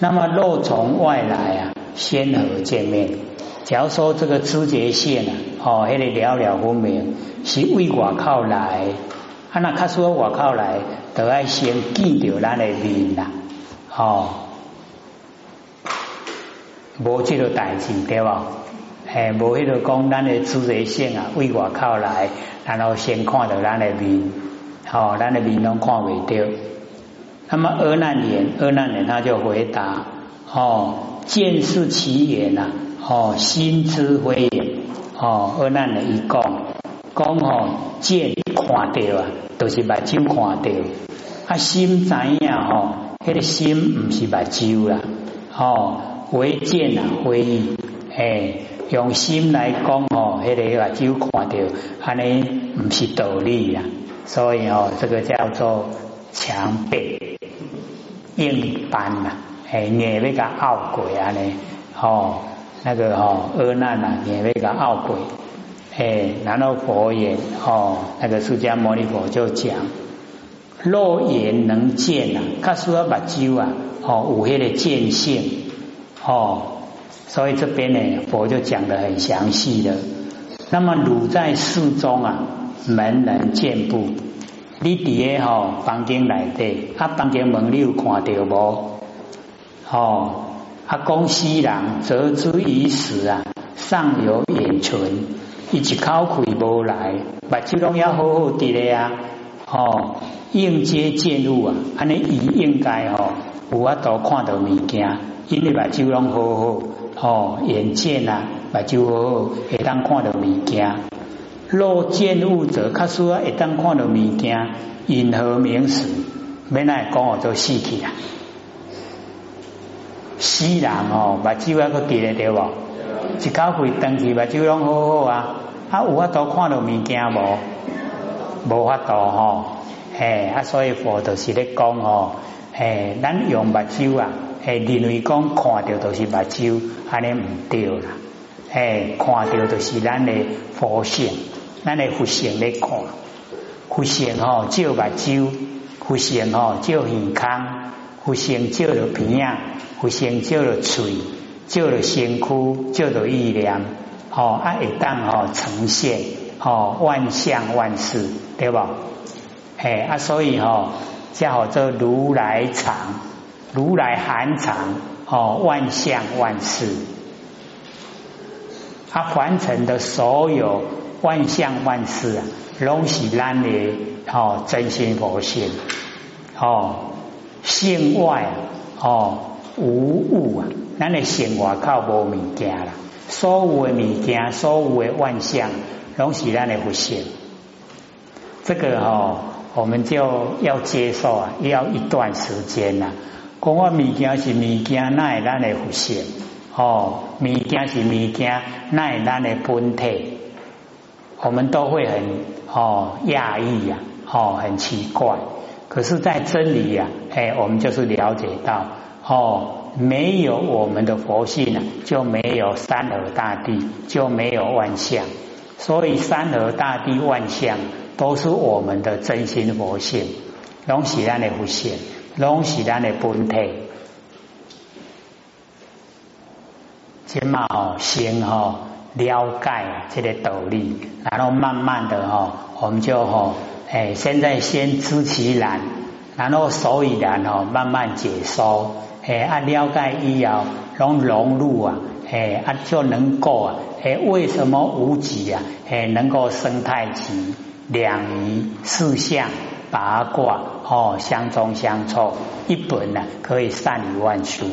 那么若从外来啊，先和见面。假如说这个知觉线啊，哦，那个了了分明，是为外靠来，啊，那他说外靠来，都要先见到咱的面啦，哦，无这个代志对吧？哎，无迄个讲咱的知觉线啊，为外靠来，然后先看到咱的面，哦，咱的面拢看未到。那么阿难言，阿难言他就回答：哦，见是其言呐，哦，心之非也。哦，阿难言一讲，讲哦，见看到啊，都是目睭看到，啊，心知影哦，迄个心唔是目睭啦，哦，为见啊，为意，哎，用心来讲哦，迄个目睭看到，安尼唔是道理呀，所以哦，这个叫做强背。硬斑呐，哎，硬那个傲鬼啊呢，哦，那个哦，恶难呐，硬那个傲鬼，哎，然后佛言，哦，那个释迦牟尼佛就讲，若眼能见呐，他说把揪啊，哦，五黑的见性，哦，所以这边呢，佛就讲的很详细的。那么汝在世中啊，门能见不？你伫个吼房间内底，啊房间门你有看到无？哦，啊讲西人则之于时啊，尚有眼存，伊一口气无来，目睭拢要好好伫咧啊！哦，应接见入啊，安尼伊应该吼有法度看到物件，因为目睭拢好好，哦眼见啊，目睭好好，会当看到物件。若见物者，他说一旦看到物件，因何名死？没来讲我就死去啦。死人哦，目睭还个跌咧对无？一口气登去目睭拢好好啊，啊有法度看到物件无？无法度吼，嘿啊，所以佛就是咧讲吼，嘿，咱用目睭啊，嘿，认为讲看到都是目睭，安尼唔对啦，嘿，看到就是咱的佛性。咱的佛性来看，佛性吼照目睭，佛性吼照耳康，佛性照着鼻啊，佛性照着嘴，照着身躯，照着意念，吼啊会当吼呈现吼万象万事，对不？哎啊，所以吼叫做如来藏，如来含藏吼万象万事，啊凡尘的所有。万象万事啊，拢是咱的哦真心佛性哦性外哦无物啊，咱的性外靠无物件啦，所有的物件，所有的万象，拢是咱的佛性。这个哦，我们就要接受啊，要一段时间呐。讲我物件是物件，那是咱的佛性哦，物件是物件，那是咱的本体。我们都会很哦讶异呀，哦很奇怪。可是，在真理呀，哎，我们就是了解到，哦，没有我们的佛性呢，就没有山河大地，就没有万象。所以，山河大地、万象都是我们的真心佛性，拢是咱的佛性，拢是咱的本体。起码哦，心哦。了解这个道理，然后慢慢的哈，我们就哈，哎，现在先知其然，然后所以然哈，慢慢解说，哎，啊了解以后，融融入啊，哎，啊就能够啊，哎，为什么无极啊，哎，能够生太极、两仪、四象、八卦，哦，相冲相凑，一本呢可以善于万殊。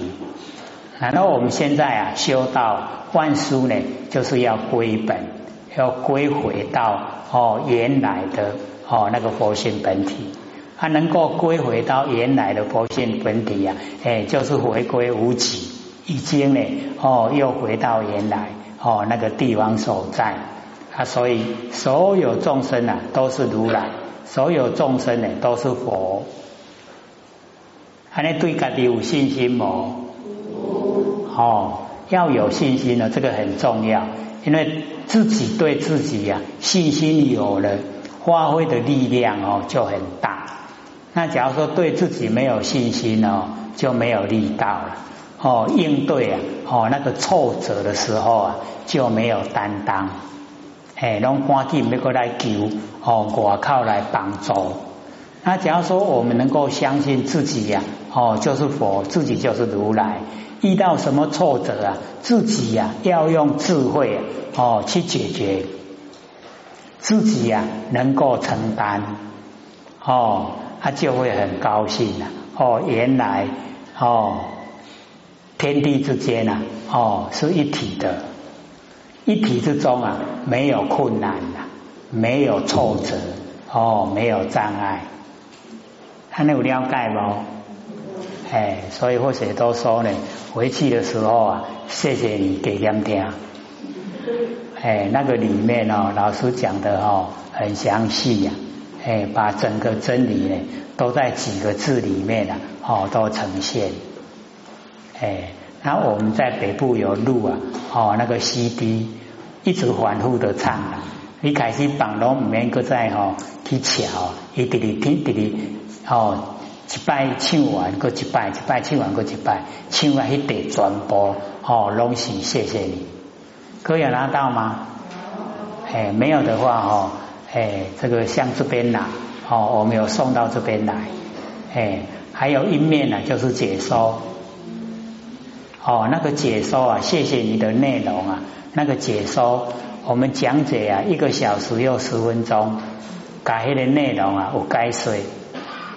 然后我们现在啊，修到万书呢，就是要归本，要归回到哦原来的哦那个佛性本体。它能够归回到原来的佛性本体呀，哎，就是回归无极，已经呢哦又回到原来哦那个地方所在。啊，所以所有众生啊都是如来，所有众生呢都是佛。啊，你对家己有信心吗？哦，要有信心呢，这个很重要，因为自己对自己呀信心有了，发挥的力量哦就很大。那假如说对自己没有信心哦，就没有力道了哦，应对啊哦那个挫折的时候啊就没有担当，哎，拢赶紧要过来求哦，我靠来帮助。那假如说我们能够相信自己呀，哦，就是佛，自己就是如来。遇到什么挫折啊，自己呀要用智慧哦去解决，自己呀能够承担哦。他就会很高兴了哦，原来哦，天地之间呐哦是一体的，一体之中啊没有困难呐，没有挫折哦，没有障碍。他那有了解不？哎，所以或者都说呢，回去的时候啊，谢谢你给他们听。哎，那个里面哦，老师讲的哦很详细呀。哎，把整个真理呢，都在几个字里面了，哦，都呈现。哎，那我们在北部有录啊，哦，那个 CD 一直反复的唱啊。你开始绑拢唔免搁再吼去瞧，一直哩听，直哩哦，一摆唱完，搁一摆，一摆唱完，搁一摆，唱完一得全部哦，拢是谢谢你。可以拿到吗？哎，没有的话哦。哎，这个向这边拿，哦，我们有送到这边来，哎，还有一面呢，就是解说，哦，那个解说啊，谢谢你的内容啊，那个解说，我们讲解啊，一个小时又十分钟，改的内容啊，我该随，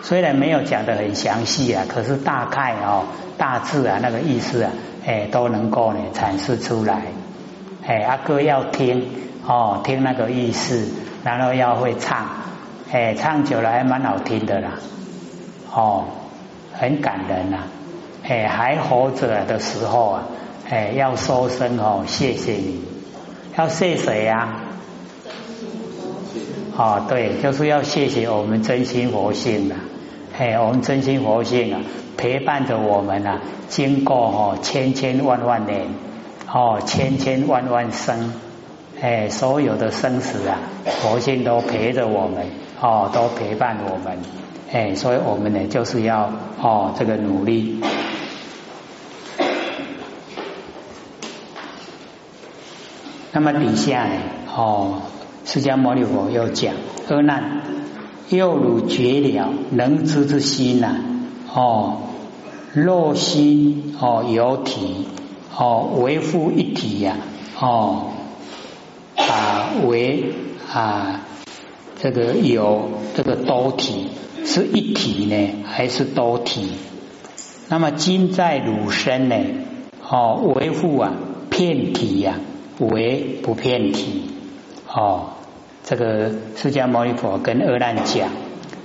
虽然没有讲的很详细啊，可是大概哦，大致啊，那个意思啊，哎，都能够呢阐释出来，哎，阿哥要听哦，听那个意思。然后要会唱，哎，唱久了还蛮好听的啦，哦，很感人呐，哎，还活着的时候啊，哎，要说声哦，谢谢你，要谢谁呀？哦，对，就是要谢谢我们真心佛性呐，哎，我们真心佛性啊，陪伴着我们啊，经过哦千千万万年，哦千千万万生。哎，所有的生死啊，佛性都陪着我们，哦，都陪伴我们，哎，所以我们呢，就是要哦，这个努力。那么底下呢，哦，释迦牟尼佛又讲：阿难，又如绝了能知之心呐，哦，若心哦有体，哦为复一体呀，哦。啊，为啊，这个有这个多体是一体呢，还是多体？那么今在汝身呢？哦，维护啊，片体呀，为不片体。哦，这个释迦牟尼佛跟阿难讲，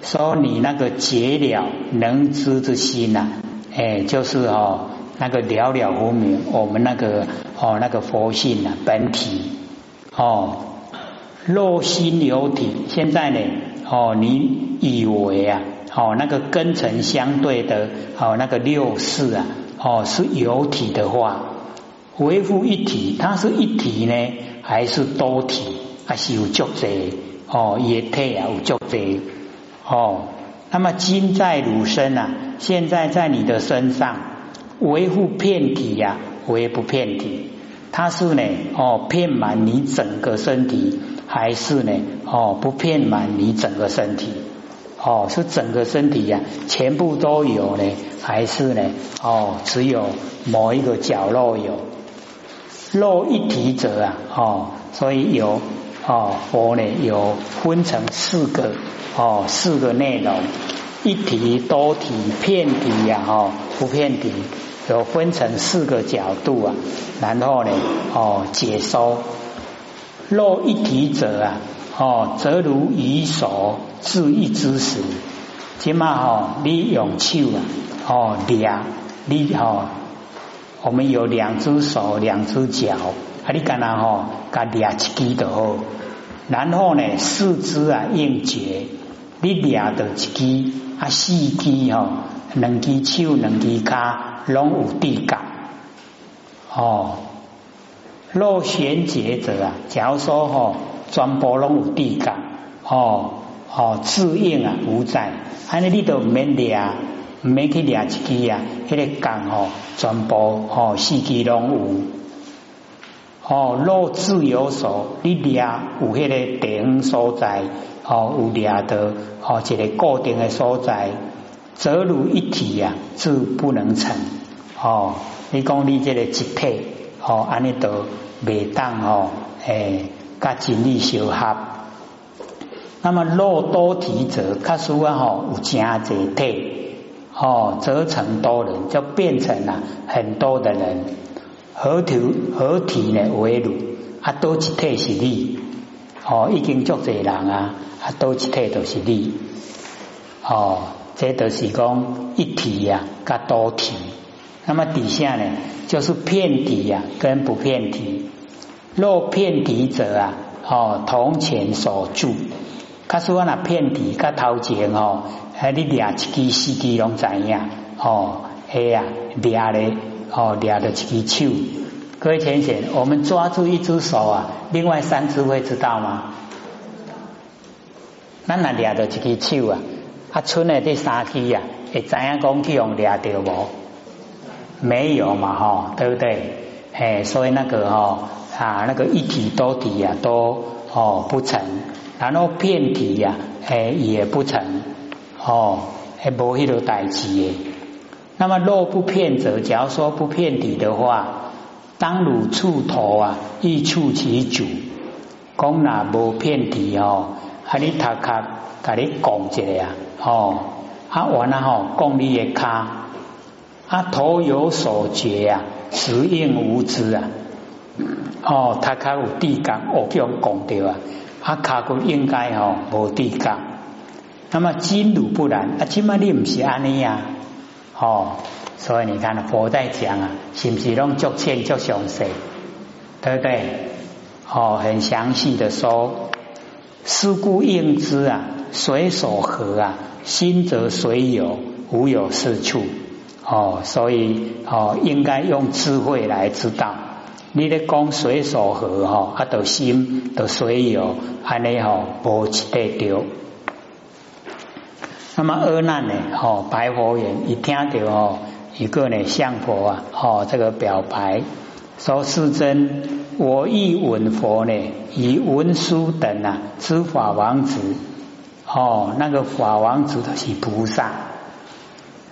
说你那个解了能知之心呐，哎，就是哦，那个了了无明，我们那个哦，那个佛性啊，本体。哦，若心有体，现在呢？哦，你以为啊？哦，那个根尘相对的，哦，那个六世啊，哦，是有体的话，维护一体，它是一体呢，还是多体？还是有作者？哦，也体啊，有作者。哦，那么今在汝身啊，现在在你的身上，维护片体呀，维不遍体？它是呢，哦，遍满你整个身体，还是呢，哦，不遍满你整个身体？哦，是整个身体呀，全部都有呢，还是呢，哦，只有某一个角落有？肉一体者啊，哦，所以有哦，佛呢有分成四个哦，四个内容：一体、多体、片体呀，哦，不片体。有分成四个角度啊，然后呢，哦，解说若一体者啊，哦，则如以手自一之时，起码哦，你用手啊，哦，两，你哦，我们有两只手，两只脚，啊，你干那吼，甲抓一支就好，然后呢，四肢啊应结，你抓到一支，啊，四支吼，两支手，两支脚。拢有地感哦，若玄觉者啊，假如说吼，全部拢有地感哦哦，自应啊无在，安尼你都毋免掠，毋免去掠一支啊，迄个杠哦，全部哦四支拢有。哦，若自有所，你掠有迄个定所在，哦有掠的哦一个固定的所在，则如一体呀，自不能成。哦，你讲你这个集体，哦安尼都未当哦，诶，甲真理相合。那么若多体者，卡说啊吼有加者体，哦，则成多人，就变成了很多的人，合体合体呢为汝啊，多一体是你，哦，已经足侪人啊，啊，多一体都是你，哦，这都是讲一体呀，加多体。那么底下呢，就是片体呀，跟不片体。若片体者啊，哦，同前所住。他说那片体甲头前哦，还你掠一支四支拢知影哦，嘿呀掠咧哦掠了一支手，各位浅浅，我们抓住一只手啊，另外三只会知道吗？咱那掠着一支手啊，啊，剩的这三支啊，会知影讲去用抓着无？没有嘛哈，对不对？哎，所以那个哦啊，那个一体多体呀，都哦不成。然后片体呀，哎也不成哦，还无迄个代志诶。那么若不骗者，假如说不骗底的话，当汝触头啊，亦触其主。讲那无骗底哦，啊你头壳甲你讲一下哦，啊完了吼，讲你的卡，啊头有所觉呀，实应无知啊，哦头壳有地感，我叫讲掉啊。啊，卡骨应该吼无地感，那么金如不然，啊，今嘛你唔是安尼呀？哦，所以你看佛在讲啊，是不是拢足浅足详细，对不对？哦，很详细的说，事故应知啊，水所合啊，心则水有，无有是处。哦，所以哦，应该用智慧来知道。你咧讲水所合吼，啊，都心都水有，安尼吼无一得着。那么阿难呢？哦白佛言，一听到哦一个呢相佛啊，哦这个表白说世尊，我欲闻佛呢，以文殊等啊，知法王子，哦，那个法王子的是菩萨，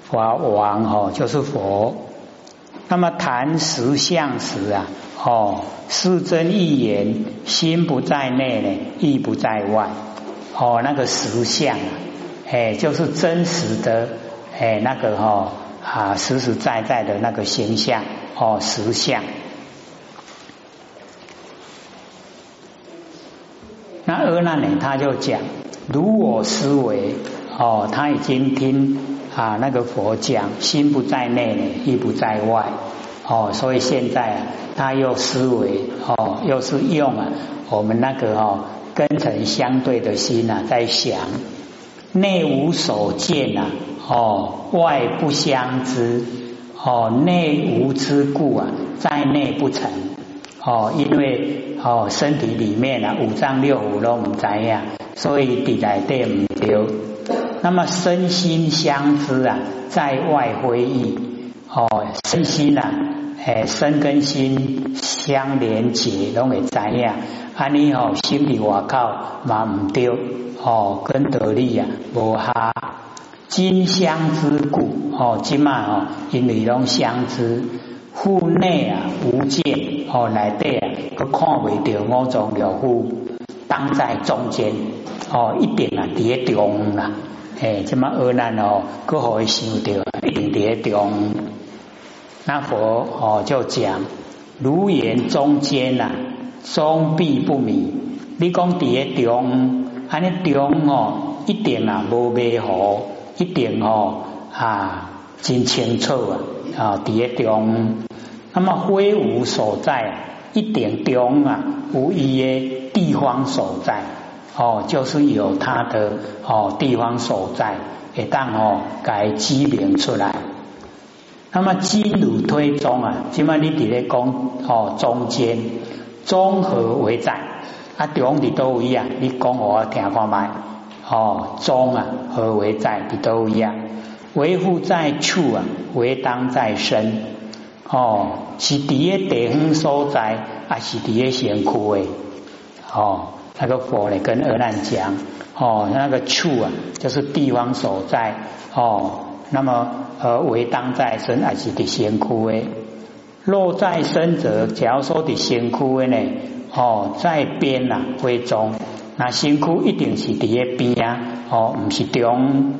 法王哦就是佛。那么谈实相时啊。哦，是真一言，心不在内呢，意不在外。哦，那个实相啊，哎，就是真实的，哎，那个哈啊，实实在在的那个形象，哦，实相。那阿难呢，他就讲，如我思维，哦，他已经听啊，那个佛讲，心不在内呢，意不在外。哦，所以现在啊，他又思维哦，又是用啊，我们那个哦，根尘相对的心呐，在想内无所见呐，哦，外不相知，哦，内无之故啊，在内不成，哦，因为哦，身体里面啊，五脏六腑都唔知呀，所以底来对唔丢。那么身心相知啊，在外非异，哦，身心呐。诶，身跟心相连结，拢会知呀。安尼吼，心里外靠嘛唔丢，哦，跟道理啊无合。今相之故，哦，今嘛哦，因为拢相知，户内啊无见，哦，内底啊，佢看未到五种六腑，当在中间，哦，一定啊伫中啦。诶，即嘛恶难哦，佢可以想到，一定伫中。那佛哦就讲如言中间呐，中必不明。你讲伫个中，安尼中哦，一定啊无迷糊，一定哦啊真清楚啊啊伫个中。那么非无所在，一定中啊无一个地方所在哦，就是有它的哦地方所在，会当哦该指明出来。那么金如推中啊，即嘛你伫咧讲哦，中间综合为在啊，中伫多位啊？你讲我听看卖哦，中啊何为在，都一样。为护在处啊，为当在身。哦，是伫个地方所在，还是伫个先区诶？哦，那个佛呢跟阿难讲，哦，那个处啊，就是地方所在。哦，那么呃，为当在身，还是伫先区诶？若在身者，假如说伫先区诶呢？哦，在边呐为中，那身躯一定是伫个边啊，哦，唔是中，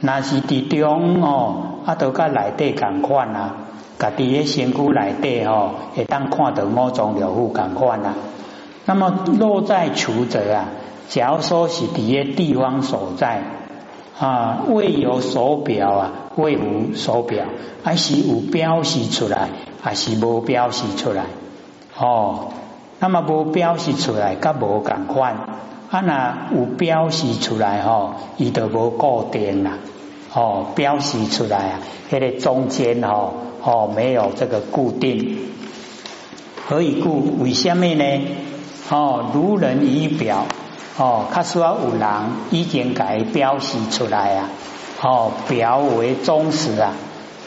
那是伫中哦，啊，都甲内底共款啊，家己个身躯内底哦，会当看到某种了物共款啊。那么若在处者啊，假如说是伫个地方所在啊，未有手表啊，未无手表，还是有表示出来，还是无表示出来，哦。那么无表示出来，甲无共款。啊，那有表示出来吼，伊都无固定啦。哦，表示出来啊，迄个中间吼，哦，没有这个固定。何以故？为什么呢？哦，如人仪表，哦，较需要有人已经改表示出来啊。哦，表为忠实啊，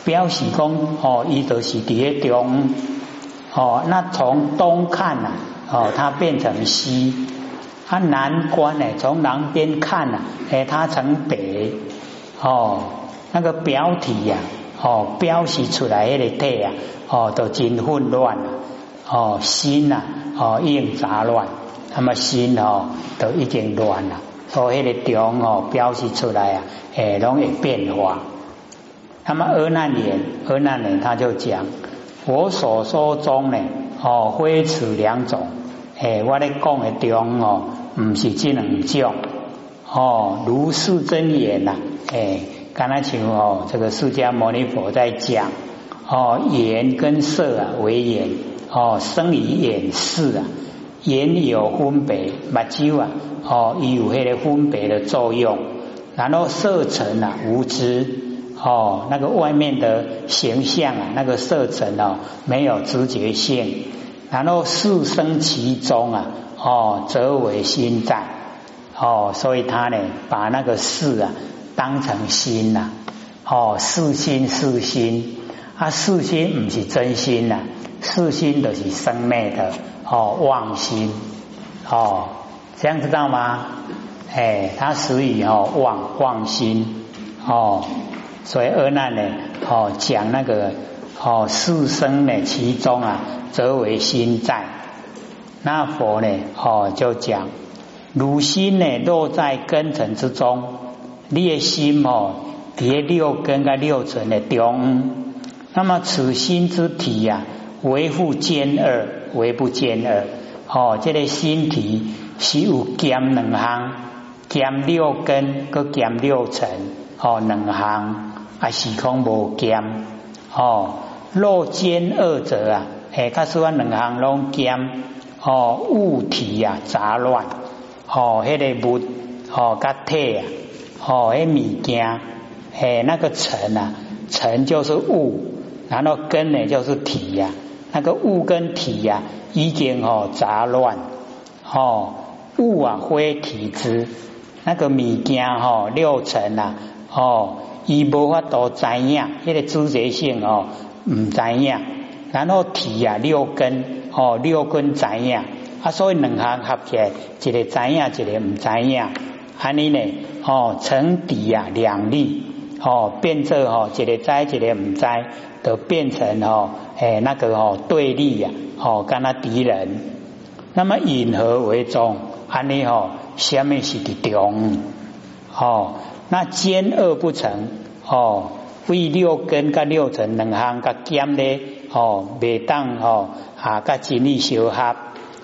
表示讲，哦，伊都是伫个中。哦，那从东看呐，哦，它变成西；它南观呢，从南边看呐，哎，它成北。哦，那个标题呀，哦，标示出来迄个体呀，哦，都真混乱了。哦，心呐，哦，已经杂乱，那么心哦，都已经乱了。所以迄个中哦，标示出来啊，哎，容易变化。那么阿难言，阿难言他就讲。我所说中呢，哦，非此两种，诶，我咧讲的中哦，唔是这两种，哦，如是真言呐，诶，刚才像哦，这个释迦牟尼佛在讲，哦，眼跟色啊为眼，哦，生于眼视啊，眼有分别，目睭啊，哦，有迄个分别的作用，然后色尘啊无知。哦，那个外面的形象啊，那个色尘哦，没有知觉性，然后四生其中啊，哦，则为心在，哦，所以他呢，把那个事啊当成心呐，哦，事心事心，啊，事心不是真心呐，事心都是生灭的，哦，妄心，哦，这样知道吗？哎，他属于哦妄妄心，哦。所以二难呢，哦，讲那个哦，四生呢，其中啊，则为心在。那佛呢，哦，就讲，汝心呢，落在根尘之中，你的心哦，叠六根跟六尘的中。那么此心之体呀，为复兼二，为不兼二。哦，这个心体是有兼两行，兼六根，个兼六尘，哦，两行。啊，时空无兼哦，若兼二者啊，诶，假使我两行拢兼哦，物体啊杂乱哦，迄个物哦，甲体啊哦，迄物件诶，那个尘啊，尘就是物，然后根呢就是体呀，那个物跟体呀已经哦杂乱哦，物啊非体之，那个物件哦六尘啊哦。伊无法度知影，迄个知觉性哦，唔知影。然后体啊六根哦，六根知影，啊，所以两行合起来，一个知影，一个唔知影。安尼呢哦，成敌啊两立哦，变做哦，一个知，一个唔知，都变成哦，诶那个哦对立呀，哦跟他敌人。那么引何为中？安尼哦，下面是的中哦。那兼二不成哦，为六根甲六尘两项甲兼咧哦，未当哦啊甲精力修合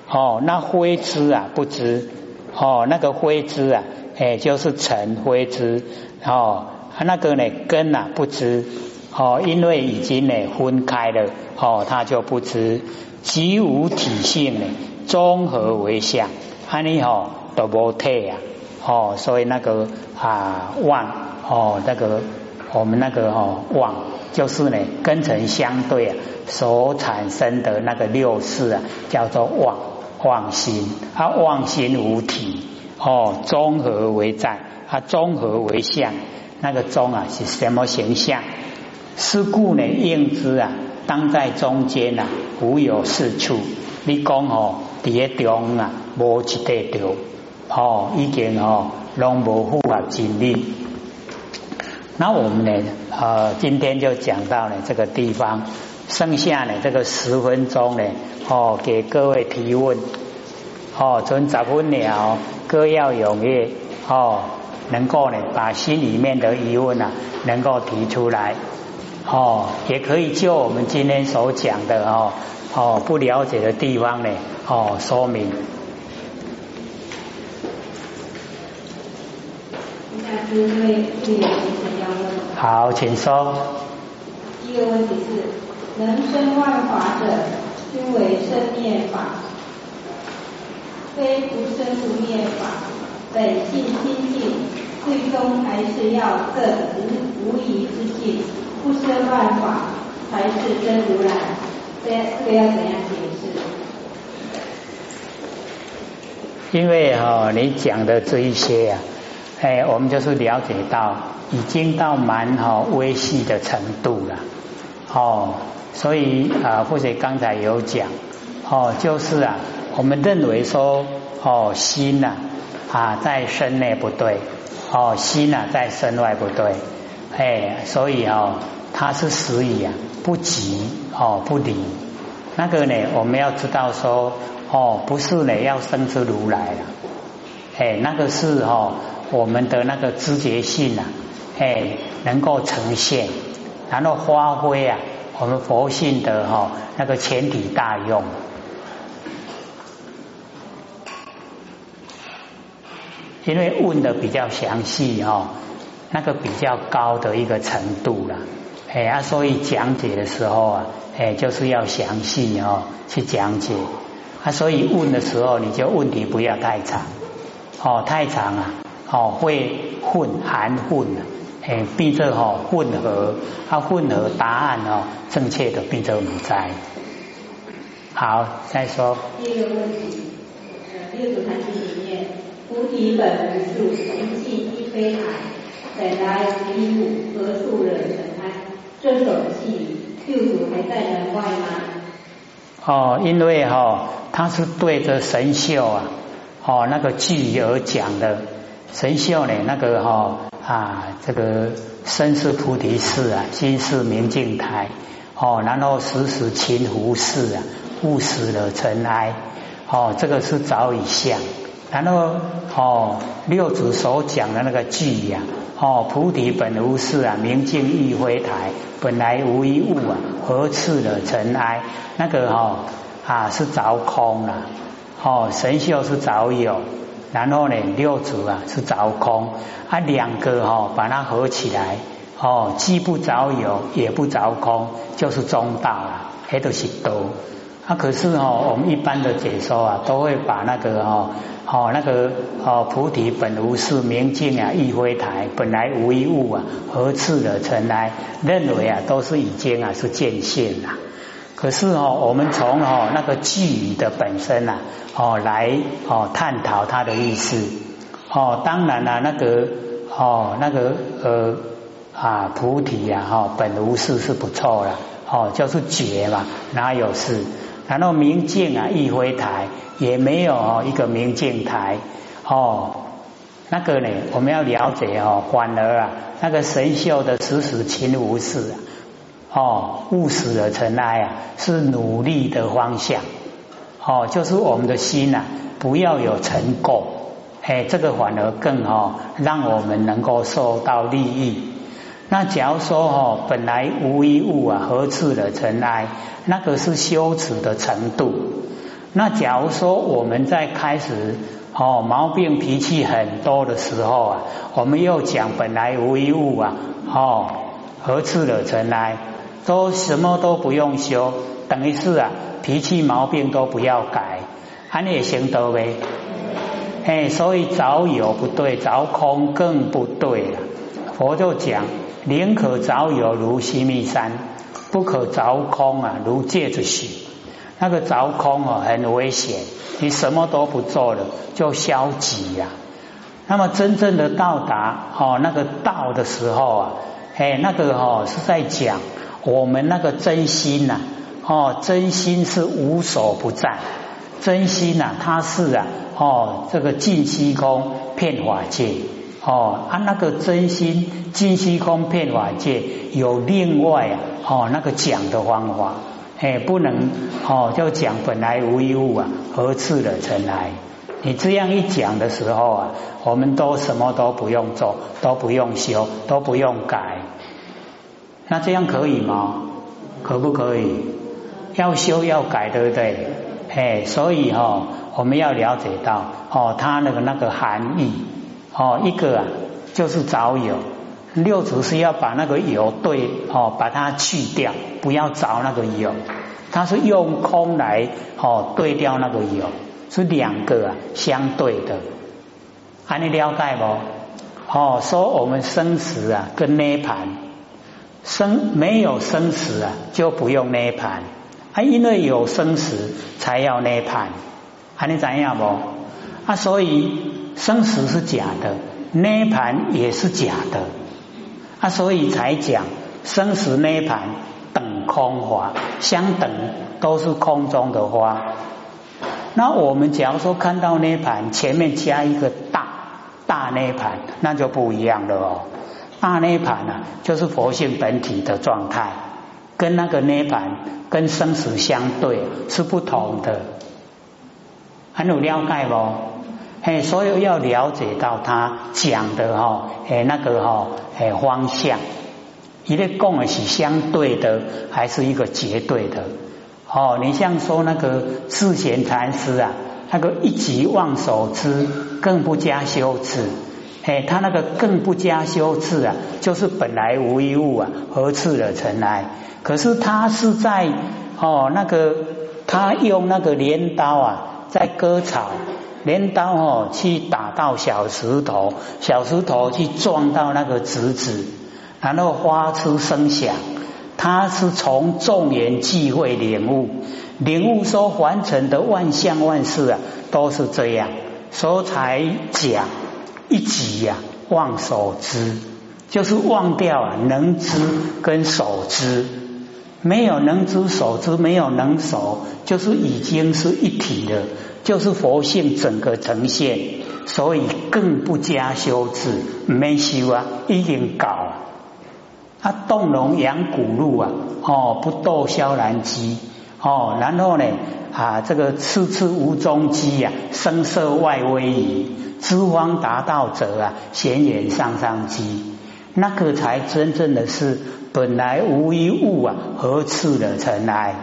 哦，那灰之啊不知哦，那个灰之啊，哎就是尘灰之哦，那个呢根啊不知哦，因为已经呢分开了哦，他就不知即无体性呢，综合为相，安尼吼都无体啊。哦，所以那个啊妄哦，那个我们那个哦妄，就是呢根尘相对啊所产生的那个六识啊，叫做妄妄心，啊妄心无体哦，综合为在，啊，综合为相，那个中啊是什么形象？是故呢，应知啊，当在中间啊，无有是处。你讲哦，伫个中啊，无一块着，哦，已经哦，拢无符合真理。那我们呢，呃，今天就讲到了这个地方，剩下呢这个十分钟呢，哦，给各位提问，哦，从十分了，各要踊跃，哦，能够呢把心里面的疑问啊，能够提出来。哦，也可以就我们今天所讲的哦哦不了解的地方呢哦说明。好，请说。第一个问题是：能生万法者，均为生灭法，非不生不灭法。本性清净，最终还是要证无无疑之境。不生万法才是真如来，这这个要怎样解释？因为哈，你讲的这一些呀，哎，我们就是了解到已经到蛮哈微细的程度了，哦，所以啊，或者刚才有讲，哦，就是啊，我们认为说，哦，心呐啊在身内不对，哦，心呐在身外不对，哎，所以哦。它是实以啊，不急哦，不离。那个呢，我们要知道说哦，不是呢要生出如来了，哎，那个是哦我们的那个知觉性啊，哎，能够呈现，然后发挥啊我们佛性的哈那个前提大用。因为问的比较详细哦，那个比较高的一个程度了。哎啊，所以讲解的时候啊，哎，就是要详细哦去讲解啊。所以问的时候，你就问题不要太长哦，太长啊，哦会混含混，哎，变成哦混合，啊混合答案哦正确的变成不在。好，再说。第一个问题，呃，六祖坛经里面，菩提本无树，一气一非海，本来无一物，何处惹尘埃？这首偈六祖还在门外吗？哦，因为哈，他是对着神秀啊，哦那个句而讲的。神秀呢，那个哈啊，这个身是菩提寺啊，心是明镜台，哦，然后时时勤拂拭啊，勿使惹尘埃。哦，这个是早已相。然后哦，六祖所讲的那个句呀。哦，菩提本无事啊，明镜亦非台，本来无一物啊，何次惹尘埃？那个哈啊是凿空了，哦，神秀是凿有，然后呢六祖啊是凿空，啊两个哈把它合起来，哦，既不凿有，也不凿空，就是中道了，黑都是多。啊，可是哦，我们一般的解说啊，都会把那个哦，哦那个哦菩提本无事，明镜啊亦非台，本来无一物啊，何次的尘埃？认为啊，都是已经啊是见性了。可是哦，我们从哦那个寄语的本身呐，哦来哦探讨它的意思。哦，当然了，那个哦那个呃啊菩提呀哈本无事是不错了，哦叫做觉嘛，哪有事？然后明镜啊，亦非台，也没有哦一个明镜台哦。那个呢，我们要了解哦，反而啊，那个神秀的时时勤无事哦，务实的尘埃啊，是努力的方向哦，就是我们的心呐，不要有尘垢，哎，这个反而更哦，让我们能够受到利益。那假如说哦，本来无一物啊，何次的尘埃？那个是羞耻的程度。那假如说我们在开始哦毛病脾气很多的时候啊，我们又讲本来无一物啊，哦何次的尘埃？都什么都不用修，等于是啊脾气毛病都不要改，安也行得呗。哎，所以早有不对，早空更不对了。佛就讲。宁可凿有如西密山，不可凿空啊，如芥子许。那个凿空啊，很危险。你什么都不做了，就消极呀。那么真正的到达哦那个道的时候啊，哎那个哦是在讲我们那个真心呐，哦真心是无所不在，真心呐它是啊哦这个尽虚空遍法界哦啊那个真心尽虚空遍法界有另外啊哦那个讲的方法，哎不能哦就讲本来无一物啊，何次的尘埃。你这样一讲的时候啊，我们都什么都不用做，都不用修，都不用改，那这样可以吗？可不可以？要修要改，对不对？哎，所以哈，我们要了解到哦，它那个那个含义哦，一个啊就是着有，六祖是要把那个有对哦，把它去掉，不要着那个有，它是用空来哦对掉那个有。是两个啊，相对的，还你了解不？哦，说我们生死啊，跟涅盘生没有生死啊，就不用涅盘啊，因为有生死才要涅盘，还你怎样不？啊，所以生死是假的，涅盘也是假的啊，所以才讲生死涅盘等空花，相等都是空中的花。那我们假如说看到涅盘前面加一个大大涅盘，那就不一样了哦。大涅盘呢，就是佛性本体的状态，跟那个涅盘跟生死相对是不同的。很有了解不？哎，所以要了解到他讲的哈，哎那个哈，哎方向，一个共是相对的，还是一个绝对的？哦，你像说那个智贤禅师啊，那个一即忘手之，更不加修持。哎，他那个更不加修持啊，就是本来无一物啊，何次惹尘埃？可是他是在哦，那个他用那个镰刀啊，在割草，镰刀哦去打到小石头，小石头去撞到那个竹子，然后发出声响。他是从众缘际会领悟，领悟说凡尘的万象万事啊，都是这样，所以才讲一己呀忘守之，就是忘掉啊能知跟守知，没有能知守知，没有能守，就是已经是一体了，就是佛性整个呈现，所以更不加修治，没修啊，已经搞啊。他动容养骨鹿啊，哦，不斗萧然机哦，然后呢啊，这个次次无踪迹呀，声色外威仪，知方达道者啊，显远上上机，那个才真正的是本来无一物啊，何处的尘埃？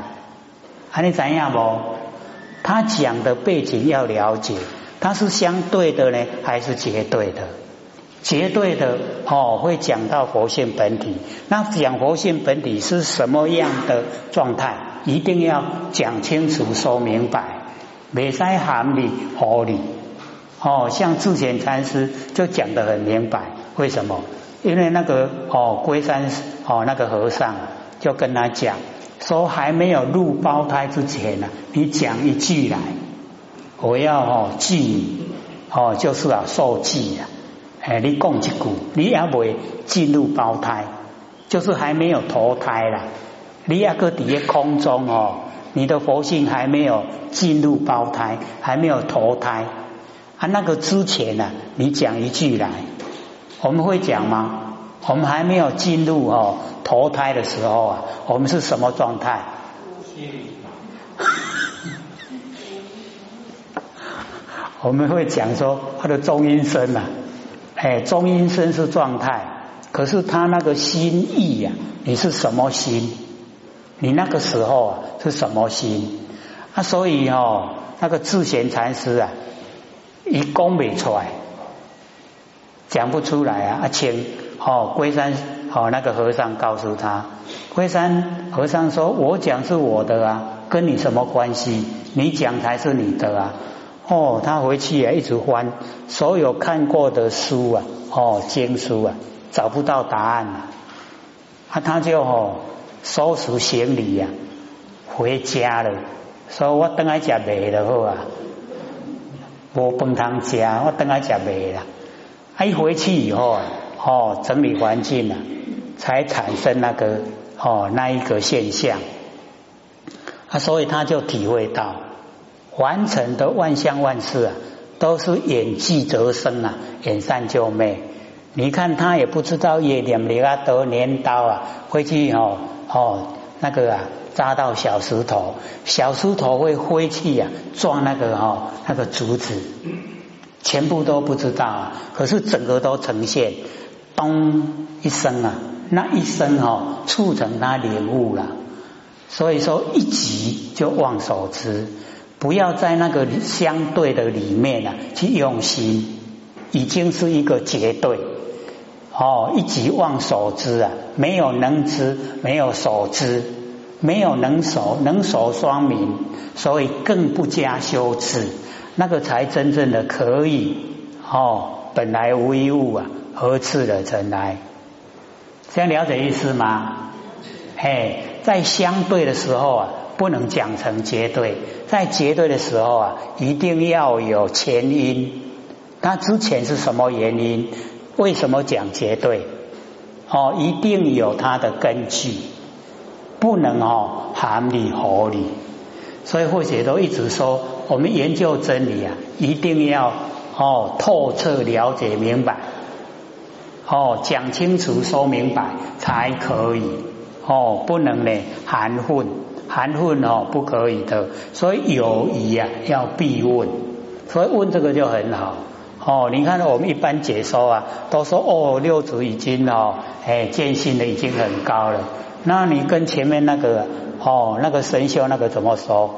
啊，你怎样不？他讲的背景要了解，他是相对的呢，还是绝对的？绝对的哦，会讲到佛性本体。那讲佛性本体是什么样的状态？一定要讲清楚、说明白。没塞含理、合理哦，像智贤禅师就讲得很明白。为什么？因为那个哦，龟山哦，那个和尚就跟他讲说，还没有入胞胎之前呢，你讲一句来，我要哦记你哦，就是啊受记啊。哎，你讲一句，你也未进入胞胎，就是还没有投胎了。你也个底下空中哦，你的佛性还没有进入胞胎，还没有投胎啊。那个之前呢，你讲一句来，我们会讲吗？我们还没有进入哦投胎的时候啊，我们是什么状态？我们会讲说他的中阴身啊。哎，中阴身是状态，可是他那个心意呀，你是什么心？你那个时候啊是什么心？啊，所以哦，那个智贤禅师啊，一讲不出来，讲不出来啊。阿请哦，龟山哦那个和尚告诉他，龟山和尚说：“我讲是我的啊，跟你什么关系？你讲才是你的啊。”哦，他回去啊，一直翻所有看过的书啊，哦，经书啊，找不到答案了。啊，他就哦收拾行李呀，回家了。说我等下食饭了，好啊，无饭汤吃，我等下食饭了。一回去以后啊，哦，整理环境啊，才产生那个哦那一个现象啊，所以他就体会到完成的万象万事啊，都是演技则生啊，演善就灭。你看他也不知道叶念里阿得镰刀啊，回去哦哦那个啊扎到小石头，小石头会飞去呀撞那个哦那个竹子，全部都不知道啊。可是整个都呈现，咚一声啊，那一声哦促成他领悟了。所以说一急就忘手之，不要在那个相对的里面啊去用心，已经是一个绝对。哦，一即忘守之啊，没有能知，没有守之，没有能守，能守双明，所以更不加修持，那个才真正的可以哦。本来无一物啊，何次了尘来？这样了解意思吗？嘿，在相对的时候啊，不能讲成绝对；在绝对的时候啊，一定要有前因。那之前是什么原因？为什么讲绝对？哦，一定有它的根据，不能哦含理合理。所以或者都一直说，我们研究真理啊，一定要哦透彻了解明白，哦讲清楚说明白才可以。哦，不能呢含混，含混哦不可以的。所以有疑啊要必问，所以问这个就很好。哦，你看我们一般解说啊，都说哦六祖已经哦，哎见性的已经很高了。那你跟前面那个哦那个神修那个怎么说？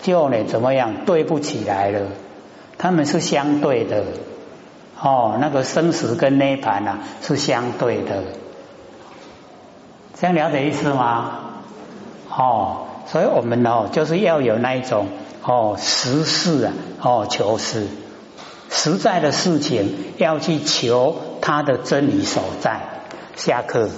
就呢怎么样对不起来了？他们是相对的。哦，那个生死跟涅盘啊是相对的。这样了解意思吗？哦，所以我们哦就是要有那一种哦实事啊哦求是。实在的事情要去求他的真理所在。下课。